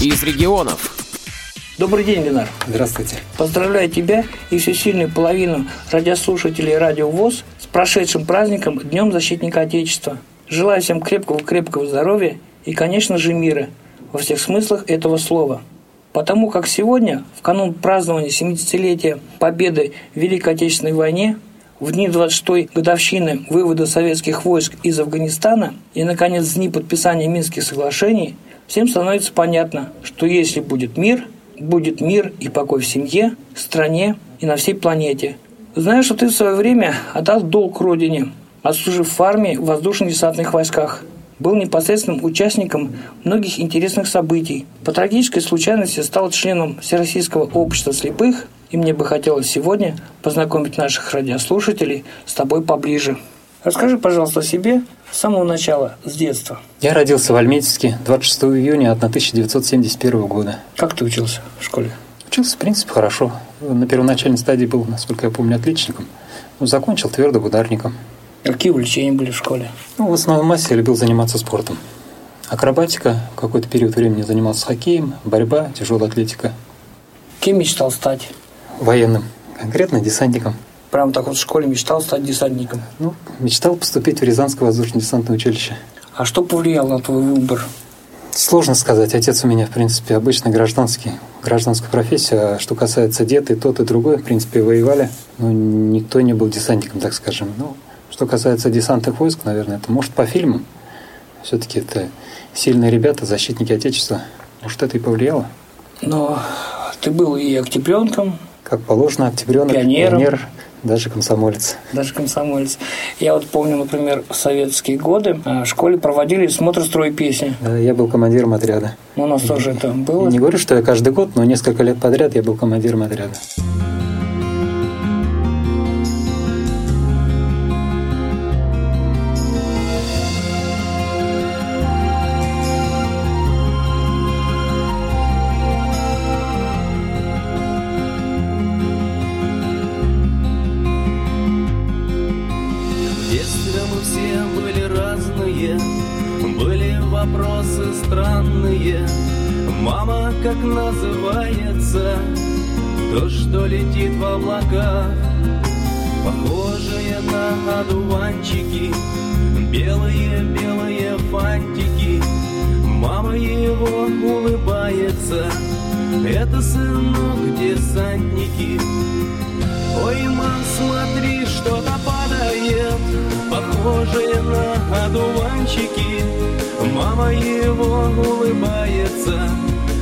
из регионов. Добрый день, Ленар. Здравствуйте. Поздравляю тебя и всю сильную половину радиослушателей Радио ВОЗ с прошедшим праздником Днем Защитника Отечества. Желаю всем крепкого-крепкого здоровья и, конечно же, мира во всех смыслах этого слова. Потому как сегодня, в канун празднования 70-летия победы в Великой Отечественной войне, в дни 26-й годовщины вывода советских войск из Афганистана и, наконец, дни подписания Минских соглашений, всем становится понятно, что если будет мир, будет мир и покой в семье, стране и на всей планете. Знаешь, что ты в свое время отдал долг родине, отслужив в армии в воздушно-десантных войсках – был непосредственным участником многих интересных событий. По трагической случайности стал членом Всероссийского общества слепых, и мне бы хотелось сегодня познакомить наших радиослушателей с тобой поближе. Расскажи, пожалуйста, о себе с самого начала, с детства. Я родился в Альметьевске 26 июня 1971 года. Как ты учился в школе? Учился, в принципе, хорошо. На первоначальной стадии был, насколько я помню, отличником. Но закончил твердым ударником. Какие увлечения были в школе? Ну, в основном массе я любил заниматься спортом. Акробатика, какой-то период времени занимался хоккеем, борьба, тяжелая атлетика. Кем мечтал стать? Военным, конкретно десантником. Прям так вот в школе мечтал стать десантником? Ну, мечтал поступить в Рязанское воздушно-десантное училище. А что повлияло на твой выбор? Сложно сказать. Отец у меня, в принципе, обычно гражданский, гражданская профессия. А что касается дед, и тот, и другой, в принципе, воевали. Но никто не был десантником, так скажем. Ну, что касается десантных войск, наверное, это может по фильмам. Все-таки это сильные ребята, защитники Отечества. Может, это и повлияло? Но ты был и октябренком. Как положено, октябренок, пионером. пионер, даже комсомолец. Даже комсомолец. Я вот помню, например, в советские годы а, в школе проводили смотр строй песни. Да, я был командиром отряда. Ну, у нас тоже это было. Не говорю, что я каждый год, но несколько лет подряд я был командиром отряда. называется. То, что летит в облаках Похожие на одуванчики. Белые-белые фантики Мама его улыбается. Это сынок десантники. Ой, мам, смотри, что-то падает Похожее на одуванчики. Мама его улыбается.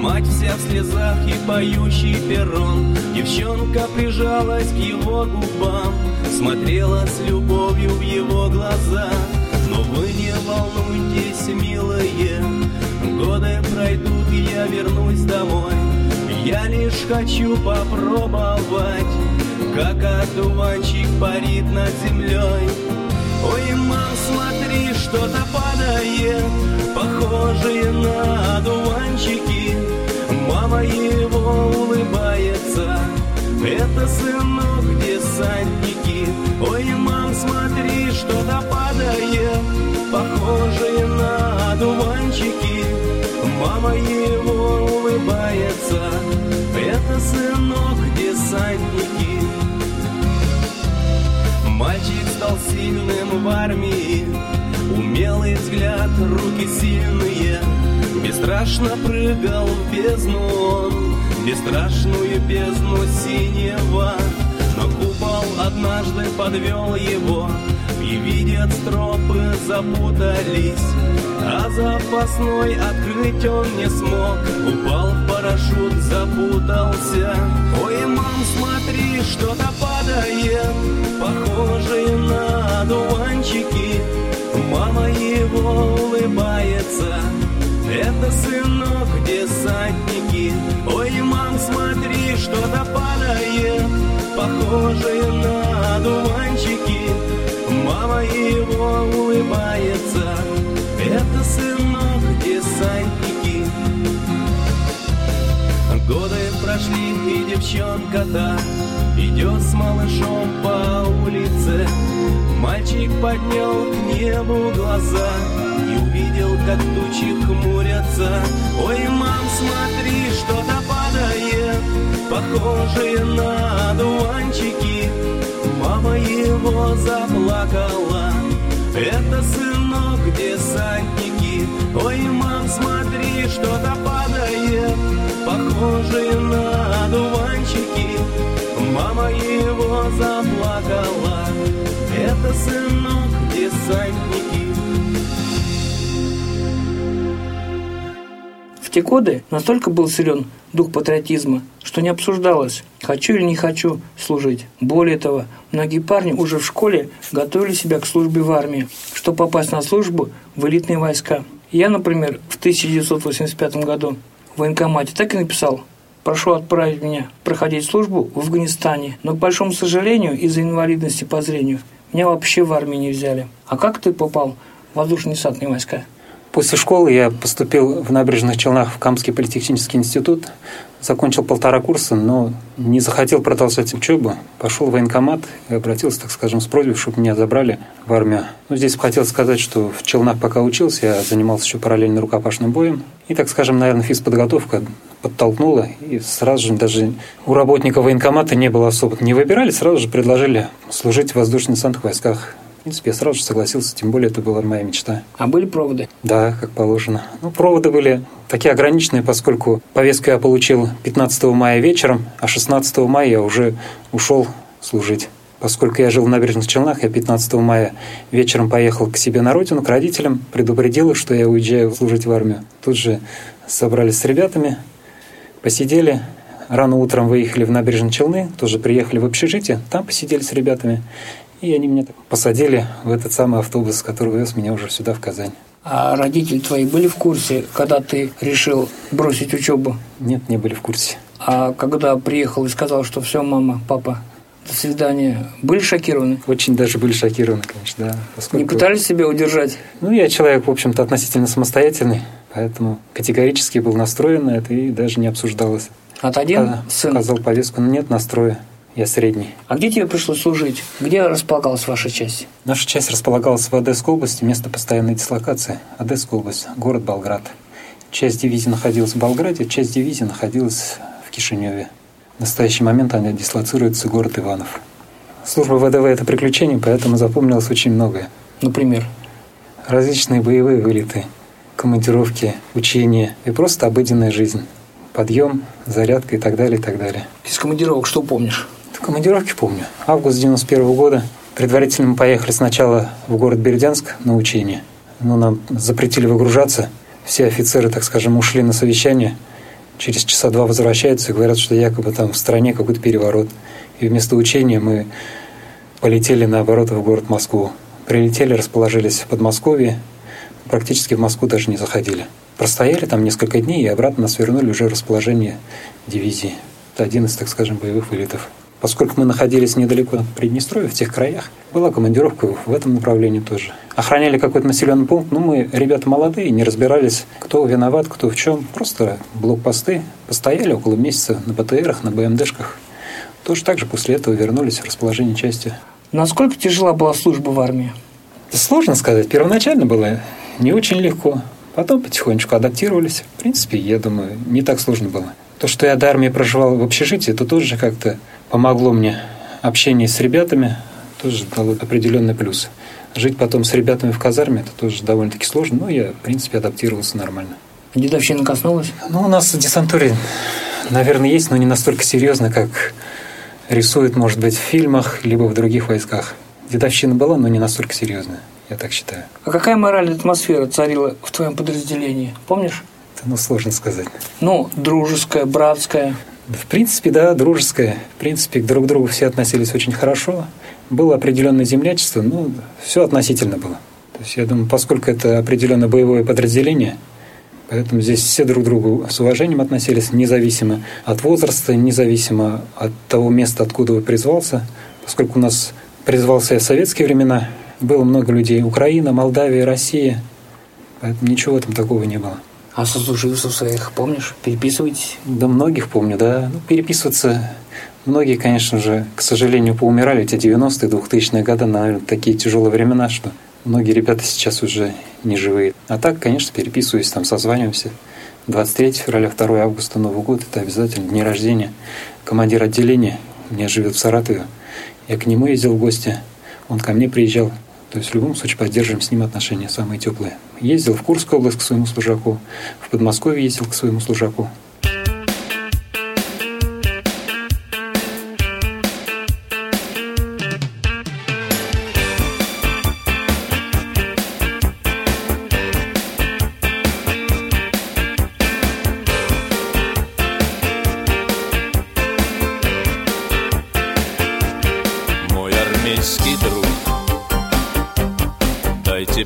Мать вся в слезах и поющий перрон. Девчонка прижалась к его губам Смотрела с любовью в его глаза. Но вы не волнуйтесь, милые Годы пройдут, и я вернусь домой. Я лишь хочу попробовать Как одуванчик парит над землей. Ой, мам, смотри, что-то падает Похожие на одуванчики. Мама его улыбается. Это сынок десантники. Ой, мам, смотри, что-то падает. Похожие на одуванчики. Мама его улыбается. Это сынок десантники. Мальчик стал сильным в армии взгляд, руки сильные. Бесстрашно прыгал в бездну он Бесстрашную бездну синего. Но купол однажды подвел его И видят стропы запутались. А запасной открыть он не смог Упал в парашют, запутался. Ой, мам, смотри, что-то падает Похожие на одуванчики Мама его улыбается. Это сынок десантники. Ой, мам, смотри, что-то падает. Похоже на одуванчики. Мама его улыбается. Это сынок десантники. Годы шли, и девчонка-то идет с малышом по улице. Мальчик поднял к небу глаза и увидел, как тучи хмурятся. Ой, мам, смотри, что-то падает, похожее на одуванчики. Мама его заплакала, это сынок десантники. Ой, мам, смотри, что-то падает, похожее на одуванчики. Мама его заплакала, это сынок десантники. В те годы настолько был силен дух патриотизма, что не обсуждалось, хочу или не хочу служить. Более того, многие парни уже в школе готовили себя к службе в армии, чтобы попасть на службу в элитные войска. Я, например, в 1985 году в военкомате так и написал Прошу отправить меня проходить службу в Афганистане, но, к большому сожалению, из-за инвалидности по зрению меня вообще в армию не взяли. А как ты попал в воздушно-десантные войска? После школы я поступил в Набережных Челнах в Камский политехнический институт, закончил полтора курса, но не захотел продолжать учебу. Пошел в военкомат и обратился, так скажем, с просьбой, чтобы меня забрали в армию. Ну, здесь хотел сказать, что в Челнах пока учился, я занимался еще параллельно рукопашным боем. И, так скажем, наверное, физподготовка подтолкнула. И сразу же даже у работника военкомата не было особо. Не выбирали, сразу же предложили служить в воздушно-десантных войсках в принципе, я сразу же согласился, тем более это была моя мечта. А были проводы? Да, как положено. Ну, проводы были такие ограниченные, поскольку повестку я получил 15 мая вечером, а 16 мая я уже ушел служить. Поскольку я жил в Набережных Челнах, я 15 мая вечером поехал к себе на родину, к родителям, предупредил их, что я уезжаю служить в армию. Тут же собрались с ребятами, посидели, рано утром выехали в Набережные Челны, тоже приехали в общежитие, там посидели с ребятами. И они меня так посадили в этот самый автобус, который вез меня уже сюда, в Казань. А родители твои были в курсе, когда ты решил бросить учебу? Нет, не были в курсе. А когда приехал и сказал, что все, мама, папа, до свидания, были шокированы? Очень даже были шокированы, конечно, да. Поскольку... Не пытались себя удержать? Ну, я человек, в общем-то, относительно самостоятельный, поэтому категорически был настроен на это и даже не обсуждалось. От один Когда сын? Сказал повестку, но нет настроя. Я средний. А где тебе пришлось служить? Где располагалась ваша часть? Наша часть располагалась в Одесской области, место постоянной дислокации. Одесская область, город Болград. Часть дивизии находилась в Болграде, часть дивизии находилась в Кишиневе. В настоящий момент она дислоцируется в город Иванов. Служба ВДВ – это приключение, поэтому запомнилось очень многое. Например? Различные боевые вылеты, командировки, учения и просто обыденная жизнь. Подъем, зарядка и так далее, и так далее. Из командировок что помнишь? Командировки помню. Август 91 -го года. Предварительно мы поехали сначала в город Бердянск на учение. Но нам запретили выгружаться. Все офицеры, так скажем, ушли на совещание. Через часа два возвращаются и говорят, что якобы там в стране какой-то переворот. И вместо учения мы полетели наоборот в город Москву. Прилетели, расположились в Подмосковье. Практически в Москву даже не заходили. Простояли там несколько дней и обратно нас вернули уже в расположение дивизии. Это один из, так скажем, боевых вылетов. Поскольку мы находились недалеко от Приднестровья, в тех краях, была командировка в этом направлении тоже. Охраняли какой-то населенный пункт, ну мы, ребята молодые, не разбирались, кто виноват, кто в чем. Просто блокпосты, постояли около месяца на БТРах, на БМДшках. Тоже так же после этого вернулись в расположение части. Насколько тяжела была служба в армии? Сложно сказать. Первоначально было не очень легко. Потом потихонечку адаптировались. В принципе, я думаю, не так сложно было. То, что я до армии проживал в общежитии, это тоже как-то помогло мне общение с ребятами, тоже дало определенный плюс. Жить потом с ребятами в казарме, это тоже довольно-таки сложно, но я, в принципе, адаптировался нормально. Дедовщина коснулась? Ну, у нас в десантуре, наверное, есть, но не настолько серьезно, как рисуют, может быть, в фильмах, либо в других войсках. Дедовщина была, но не настолько серьезная, я так считаю. А какая моральная атмосфера царила в твоем подразделении? Помнишь? Это, ну, сложно сказать. Ну, дружеская, братская. В принципе, да, дружеское. В принципе, друг к другу все относились очень хорошо. Было определенное землячество, но все относительно было. То есть, я думаю, поскольку это определенное боевое подразделение, поэтому здесь все друг к другу с уважением относились, независимо от возраста, независимо от того места, откуда вы призвался. Поскольку у нас призвался я в советские времена, было много людей. Украина, Молдавия, Россия. Поэтому ничего этом такого не было. А сослуживцев своих помнишь? Переписываетесь? Да многих помню, да. Ну, переписываться Многие, конечно же, к сожалению, поумирали эти 90-е, 2000-е годы, наверное, такие тяжелые времена, что многие ребята сейчас уже не живые. А так, конечно, переписываюсь, там созваниваемся. 23 февраля, 2 августа, Новый год – это обязательно дни рождения. Командир отделения меня живет в Саратове. Я к нему ездил в гости, он ко мне приезжал. То есть в любом случае поддерживаем с ним отношения самые теплые. Ездил в Курскую область к своему служаку, в Подмосковье ездил к своему служаку.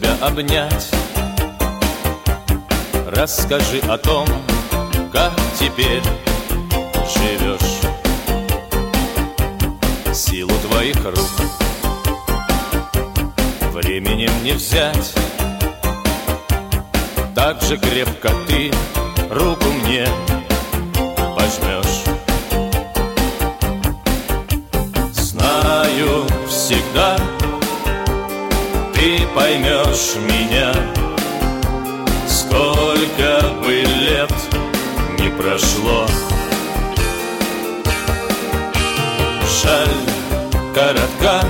Обнять. Расскажи о том, как теперь живешь. Силу твоих рук Временем не взять. Так же крепко ты руку мне пожмешь. Знаю всегда ты поймешь меня. Сколько бы лет не прошло. Жаль коротка,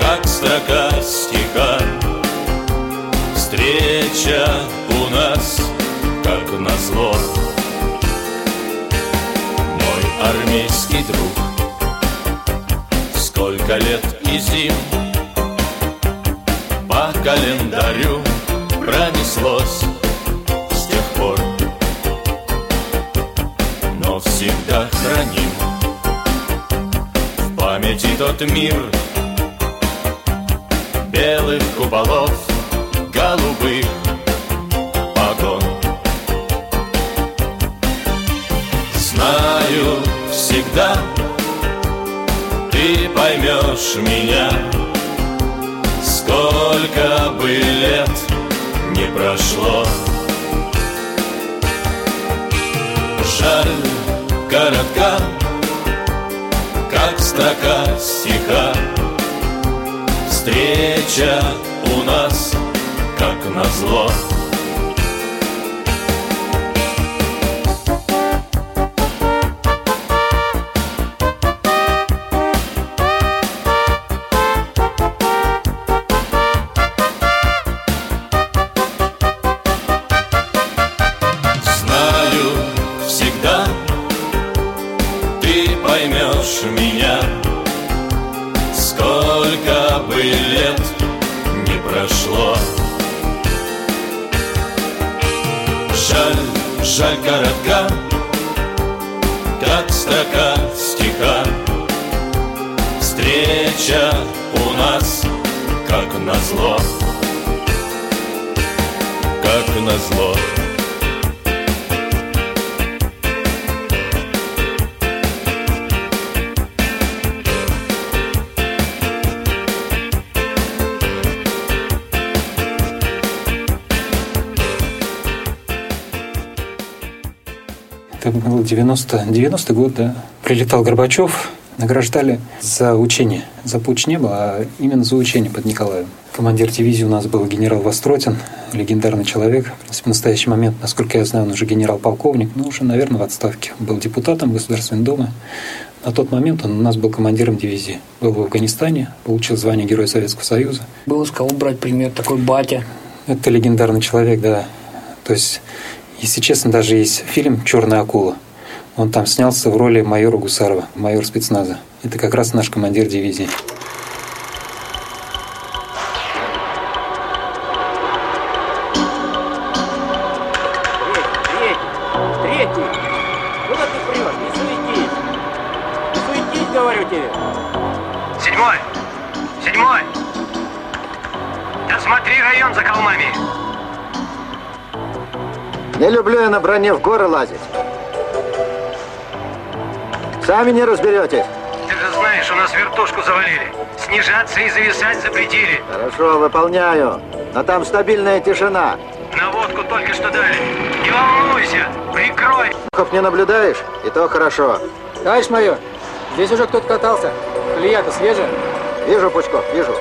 как строка стиха. Встреча у нас, как назло. Мой армейский друг Сколько лет и зим календарю пронеслось с тех пор. Но всегда храним в памяти тот мир Белых куполов, голубых погон. Знаю всегда ты поймешь меня бы лет не прошло. Жаль коротка, как строка стиха. Встреча у нас, как назло это был 90, 90 год, да. Прилетал Горбачев, награждали за учение. За путь не было, а именно за учение под Николаем. Командир дивизии у нас был генерал Востротин, легендарный человек. В принципе, в настоящий момент, насколько я знаю, он уже генерал-полковник, но уже, наверное, в отставке. Был депутатом Государственной Думы. На тот момент он у нас был командиром дивизии. Был в Афганистане, получил звание Героя Советского Союза. Было с кого брать пример, такой батя. Это легендарный человек, да. То есть если честно, даже есть фильм «Черная акула». Он там снялся в роли майора Гусарова, майор спецназа. Это как раз наш командир дивизии. Седьмой! Седьмой! Досмотри район за холмами! Не люблю я на броне в горы лазить. Сами не разберетесь. Ты же знаешь, у нас вертушку завалили. Снижаться и зависать запретили. Хорошо, выполняю. Но там стабильная тишина. Наводку только что дали. Не волнуйся, прикрой. Хоп, не наблюдаешь? И то хорошо. Товарищ майор, здесь уже кто-то катался. Колея-то свежая. Вижу, Пучков, вижу.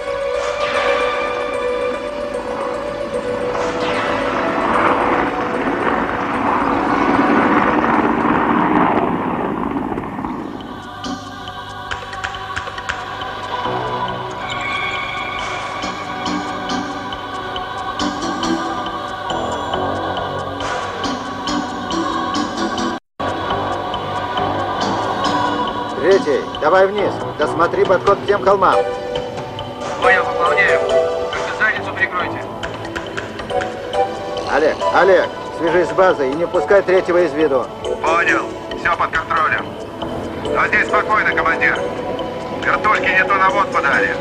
Досмотри подход к тем холмам. Понял, выполняю. Только задницу прикройте. Олег, Олег, свяжись с базой и не пускай третьего из виду. Понял. Все под контролем. А здесь спокойно, командир. Вертушки не ту наводку дали.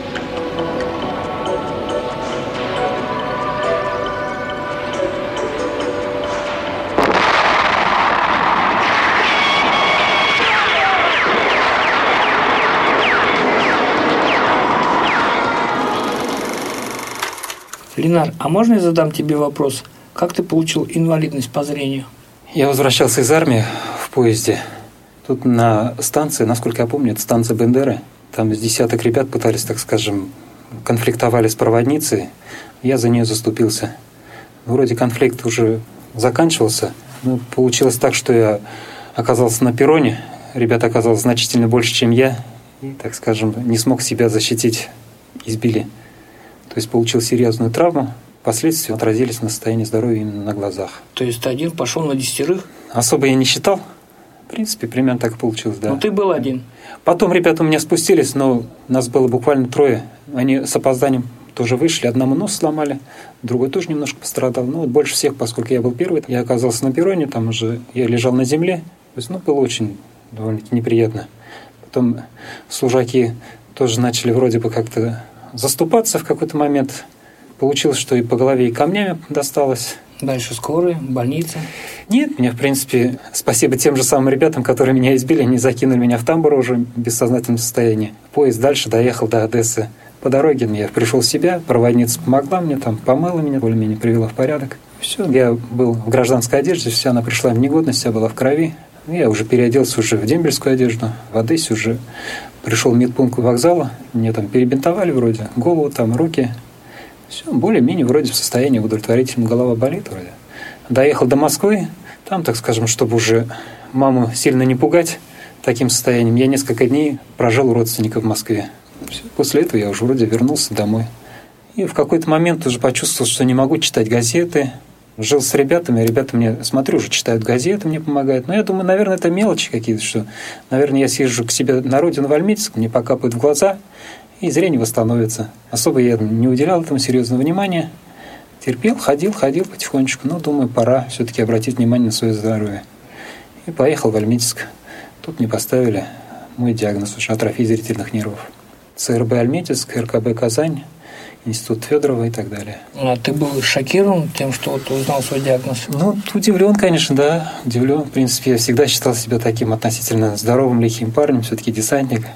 Ленар, а можно я задам тебе вопрос? Как ты получил инвалидность по зрению? Я возвращался из армии в поезде. Тут на станции, насколько я помню, это станция Бендеры. Там с десяток ребят пытались, так скажем, конфликтовали с проводницей. Я за нее заступился. Вроде конфликт уже заканчивался. Но получилось так, что я оказался на перроне. Ребят оказалось значительно больше, чем я. И, так скажем, не смог себя защитить. Избили. То есть получил серьезную травму. Последствия отразились на состоянии здоровья именно на глазах. То есть один пошел на десятерых, Особо я не считал. В принципе, примерно так и получилось, да. но ты был один. Потом ребята у меня спустились, но нас было буквально трое. Они с опозданием тоже вышли. Одному нос сломали, другой тоже немножко пострадал. Ну, вот больше всех, поскольку я был первый, я оказался на перроне, там уже я лежал на земле. То есть, ну, было очень довольно-таки неприятно. Потом служаки тоже начали вроде бы как-то заступаться в какой-то момент. Получилось, что и по голове, и камнями досталось. Дальше скорые, больница. Нет, мне, в принципе, спасибо тем же самым ребятам, которые меня избили, они закинули меня в тамбур уже в бессознательном состоянии. Поезд дальше доехал до Одессы. По дороге я пришел в себя, проводница помогла мне, там помыла меня, более-менее привела в порядок. Все, я был в гражданской одежде, вся она пришла в негодность, вся была в крови. Я уже переоделся уже в дембельскую одежду, в Одессе уже пришел в медпункт вокзала, мне там перебинтовали вроде, голову там, руки. Все, более-менее вроде в состоянии удовлетворительного, голова болит вроде. Доехал до Москвы, там, так скажем, чтобы уже маму сильно не пугать таким состоянием, я несколько дней прожил у родственников в Москве. Всё, После этого я уже вроде вернулся домой. И в какой-то момент уже почувствовал, что не могу читать газеты. Жил с ребятами, ребята мне, смотрю, уже читают газеты, мне помогают. Но я думаю, наверное, это мелочи какие-то, что, наверное, я съезжу к себе на родину в Альметьевск, мне покапают в глаза, и зрение восстановится. Особо я не уделял этому серьезного внимания. Терпел, ходил, ходил потихонечку. Но думаю, пора все-таки обратить внимание на свое здоровье. И поехал в Альметьевск. Тут мне поставили мой диагноз уже атрофия зрительных нервов. ЦРБ Альметьевск, РКБ Казань, Институт Федорова и так далее. А ты был шокирован тем, что вот узнал свой диагноз? Ну, удивлен, конечно, да. Удивлен. В принципе, я всегда считал себя таким относительно здоровым, лихим парнем, все-таки десантник.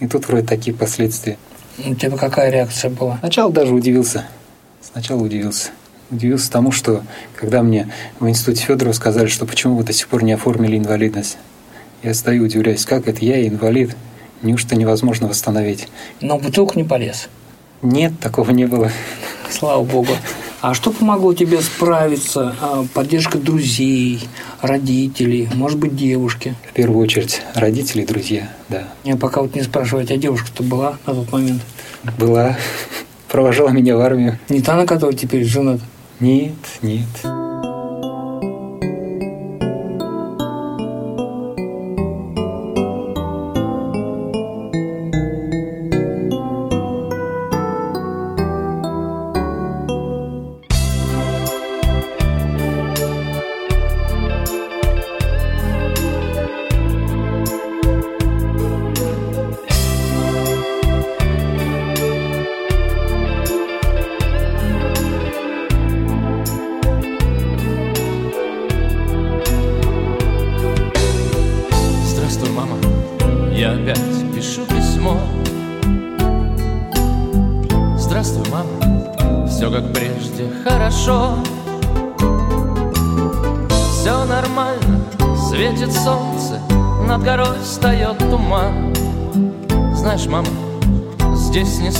И тут вроде такие последствия. У тебя какая реакция была? Сначала даже удивился. Сначала удивился. Удивился тому, что когда мне в институте Федорова сказали, что почему вы до сих пор не оформили инвалидность. Я стою, удивляюсь, как это я инвалид? Неужто невозможно восстановить? Но бутылку не полез. Нет, такого не было. Слава богу. А что помогло тебе справиться? А, Поддержка друзей, родителей, может быть, девушки? В первую очередь родители и друзья, да. Я пока вот не спрашиваю, а девушка-то была на тот момент? Была, провожала меня в армию. Не та, на которой теперь женат? Нет, нет.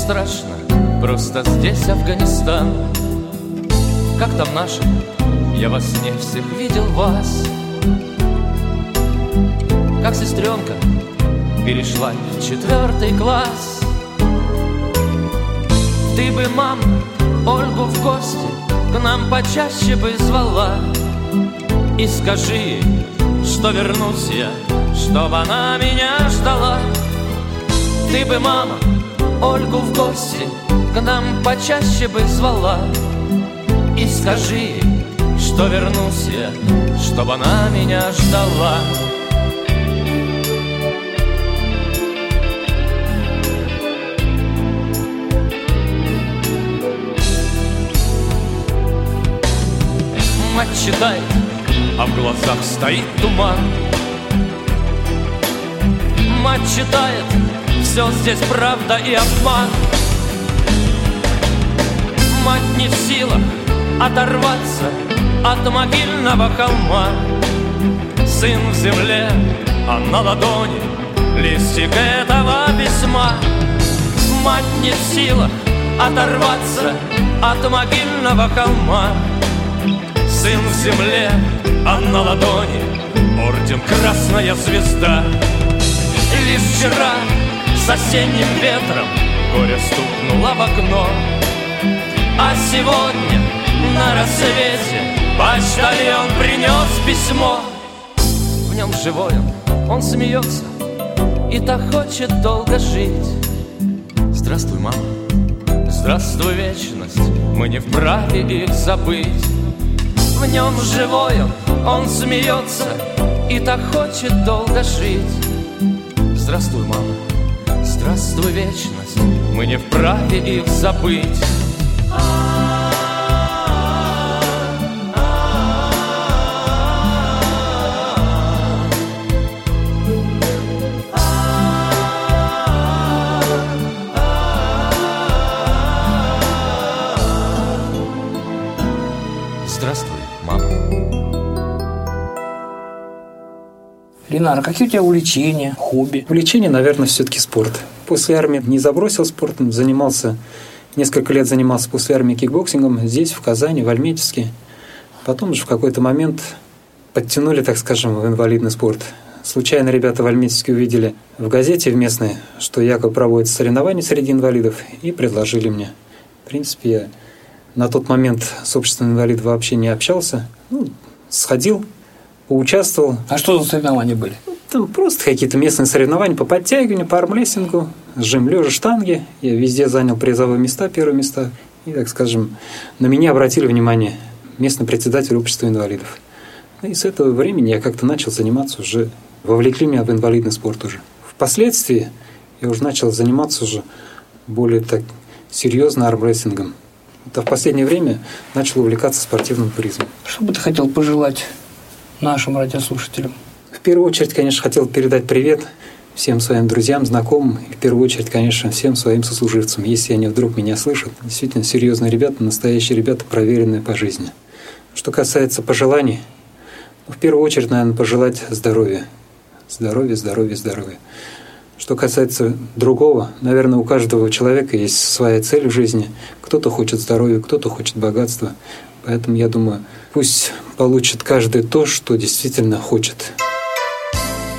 Страшно, просто здесь Афганистан. Как там наши? Я во сне всех видел вас. Как сестренка перешла в четвертый класс. Ты бы, мам, Ольгу в гости к нам почаще бы звала. И скажи что вернусь я, чтобы она меня ждала. Ты бы, мама, Ольгу в гости к нам почаще бы звала. И скажи что вернусь я, чтобы она меня ждала. Мать читает, а в глазах стоит туман. Мать читает, все здесь правда и обман. Мать не в силах оторваться от могильного холма. Сын в земле, а на ладони листик этого письма. Мать не в силах оторваться от могильного холма. Сын в земле, а на ладони орден Красная Звезда. Лишь вчера с осенним ветром горе стукнуло в окно, а сегодня на рассвете почтальон принес письмо. В нем живой он, он смеется и так хочет долго жить. Здравствуй, мама, здравствуй, вечность, мы не вправе их забыть. В нем живой он, он смеется и так хочет долго жить. Здравствуй, мама, здравствуй, вечность, мы не вправе их забыть. Здравствуй, мама. Ленар, а какие у тебя увлечения, хобби? Увлечение, наверное, все-таки спорт. После армии не забросил спортом, занимался, несколько лет занимался после армии кикбоксингом здесь, в Казани, в Альметьевске. Потом же в какой-то момент подтянули, так скажем, в инвалидный спорт. Случайно ребята в Альметьевске увидели в газете в местной, что якобы проводятся соревнования среди инвалидов, и предложили мне. В принципе, я на тот момент с обществом инвалидов вообще не общался. Ну, сходил, поучаствовал. А что за соревнования были? Там просто какие-то местные соревнования по подтягиванию, по армлессингу, жим лежа, штанги. Я везде занял призовые места, первые места. И, так скажем, на меня обратили внимание местный председатель общества инвалидов. Ну, и с этого времени я как-то начал заниматься уже, вовлекли меня в инвалидный спорт уже. Впоследствии я уже начал заниматься уже более так серьезно армрестлингом. Это в последнее время начал увлекаться спортивным туризмом. Что бы ты хотел пожелать нашим радиослушателям? Первую очередь, конечно, хотел передать привет всем своим друзьям, знакомым, и в первую очередь, конечно, всем своим сослуживцам, если они вдруг меня слышат. Действительно, серьезные ребята, настоящие ребята, проверенные по жизни. Что касается пожеланий, ну, в первую очередь, наверное, пожелать здоровья. Здоровья, здоровья, здоровья. Что касается другого, наверное, у каждого человека есть своя цель в жизни. Кто-то хочет здоровья, кто-то хочет богатства. Поэтому я думаю, пусть получит каждый то, что действительно хочет.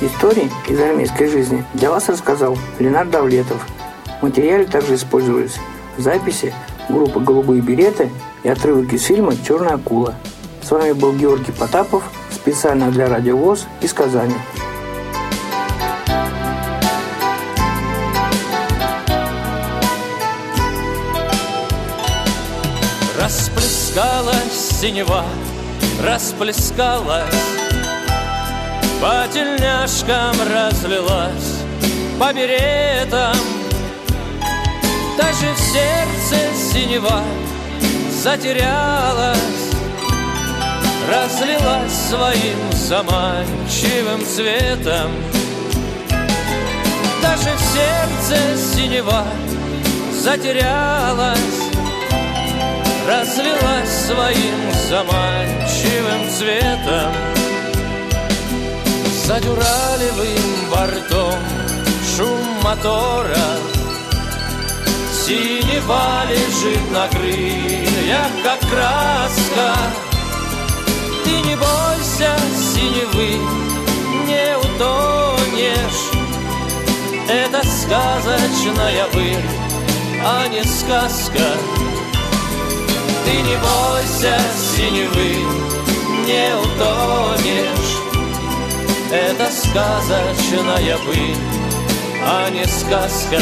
Истории из армейской жизни для вас рассказал Ленар Давлетов. В материале также использовались записи группы «Голубые береты» и отрывок из фильма «Черная акула». С вами был Георгий Потапов, специально для Радио ВОЗ из Казани. Расплескалась синева, расплескалась По тельняшкам разлилась, по беретам Даже в сердце синева затерялась Разлилась своим заманчивым цветом Даже в сердце синева затерялась разлилась своим заманчивым цветом. За дюралевым бортом шум мотора. Синева лежит на крыльях, как краска. Ты не бойся синевы, не утонешь. Это сказочная быль, а не сказка. Ты не бойся синевы, не утонешь Это сказочная быль, а не сказка.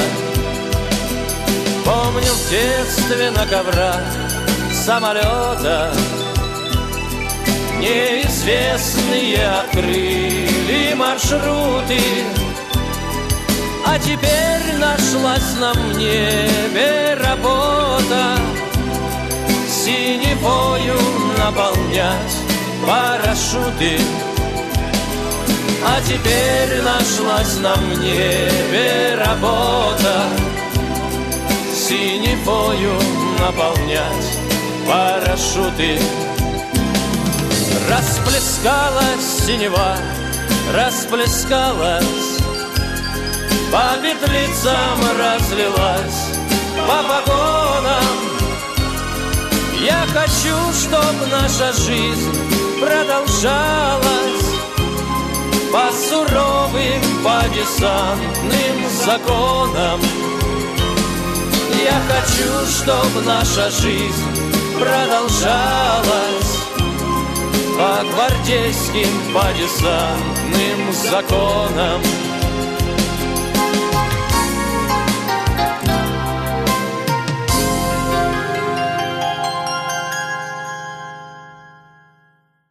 Помню в детстве на коврах самолета Неизвестные открыли маршруты А теперь нашлась на небе работа. Синевою наполнять парашюты А теперь нашлась на небе работа синевою наполнять парашюты. Расплескалась синева, расплескалась, по петлицам разлилась, по погонам. Я хочу, чтоб наша жизнь продолжалась по суровым, по десантным законам. Я хочу, чтобы наша жизнь продолжалась По гвардейским, по десантным законам